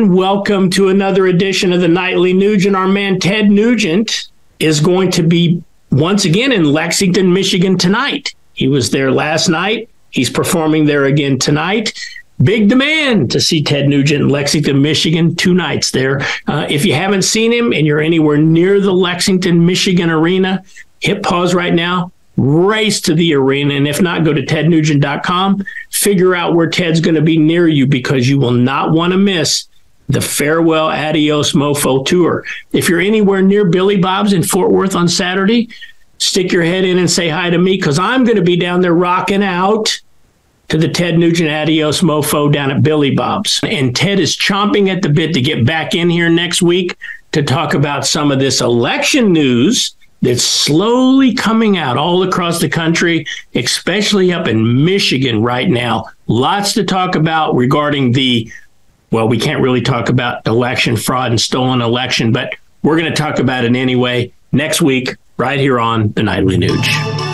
Welcome to another edition of the Nightly Nugent. Our man Ted Nugent is going to be once again in Lexington, Michigan tonight. He was there last night. He's performing there again tonight. Big demand to see Ted Nugent in Lexington, Michigan, two nights there. Uh, if you haven't seen him and you're anywhere near the Lexington, Michigan arena, hit pause right now, race to the arena. And if not, go to tednugent.com, figure out where Ted's going to be near you because you will not want to miss the Farewell Adios Mofo Tour. If you're anywhere near Billy Bob's in Fort Worth on Saturday, stick your head in and say hi to me because I'm going to be down there rocking out to the Ted Nugent Adios Mofo down at Billy Bob's. And Ted is chomping at the bit to get back in here next week to talk about some of this election news that's slowly coming out all across the country, especially up in Michigan right now. Lots to talk about regarding the well, we can't really talk about election fraud and stolen election, but we're going to talk about it anyway next week, right here on the Nightly Nuge.